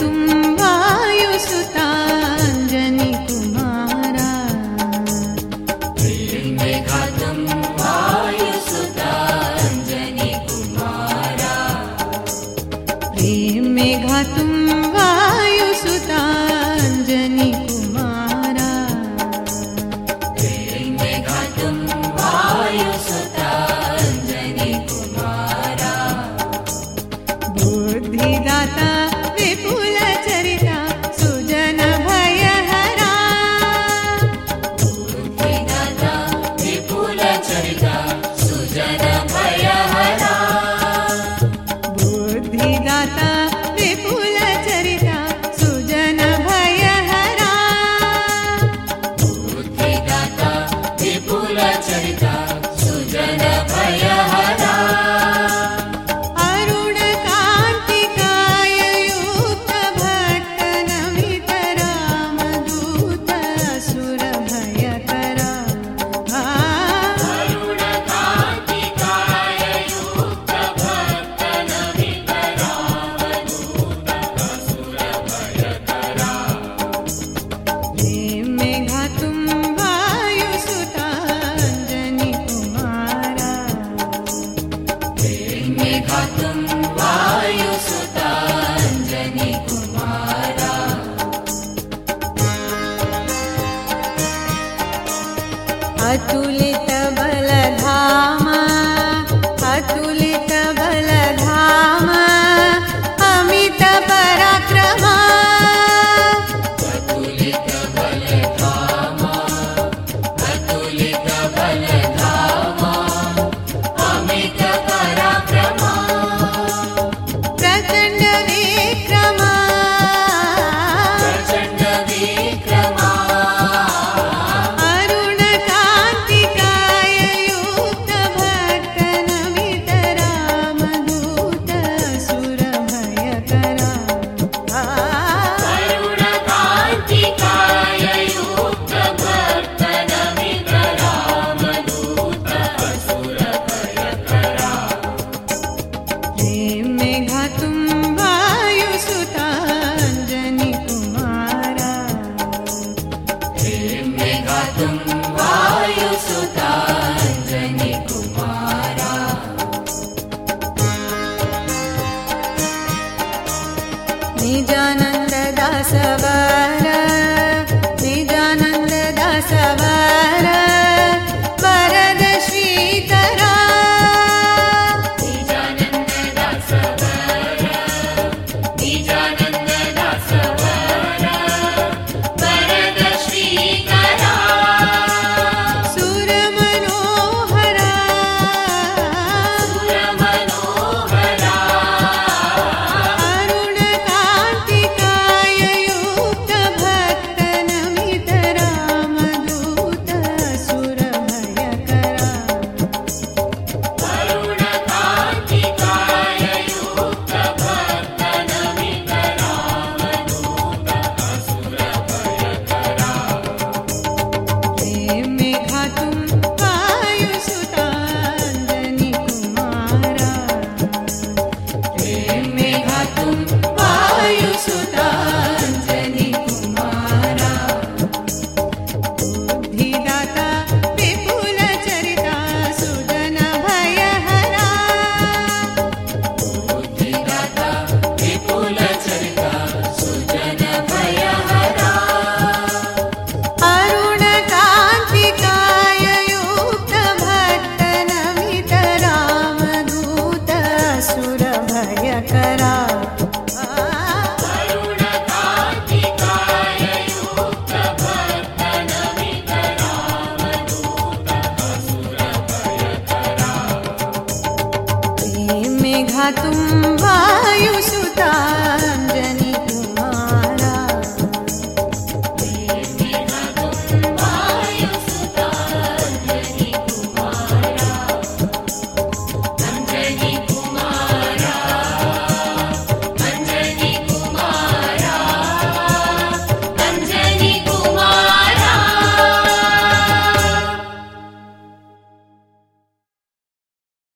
तुम अतुलित निजानन्ददासव मेघा तुम वायुसुता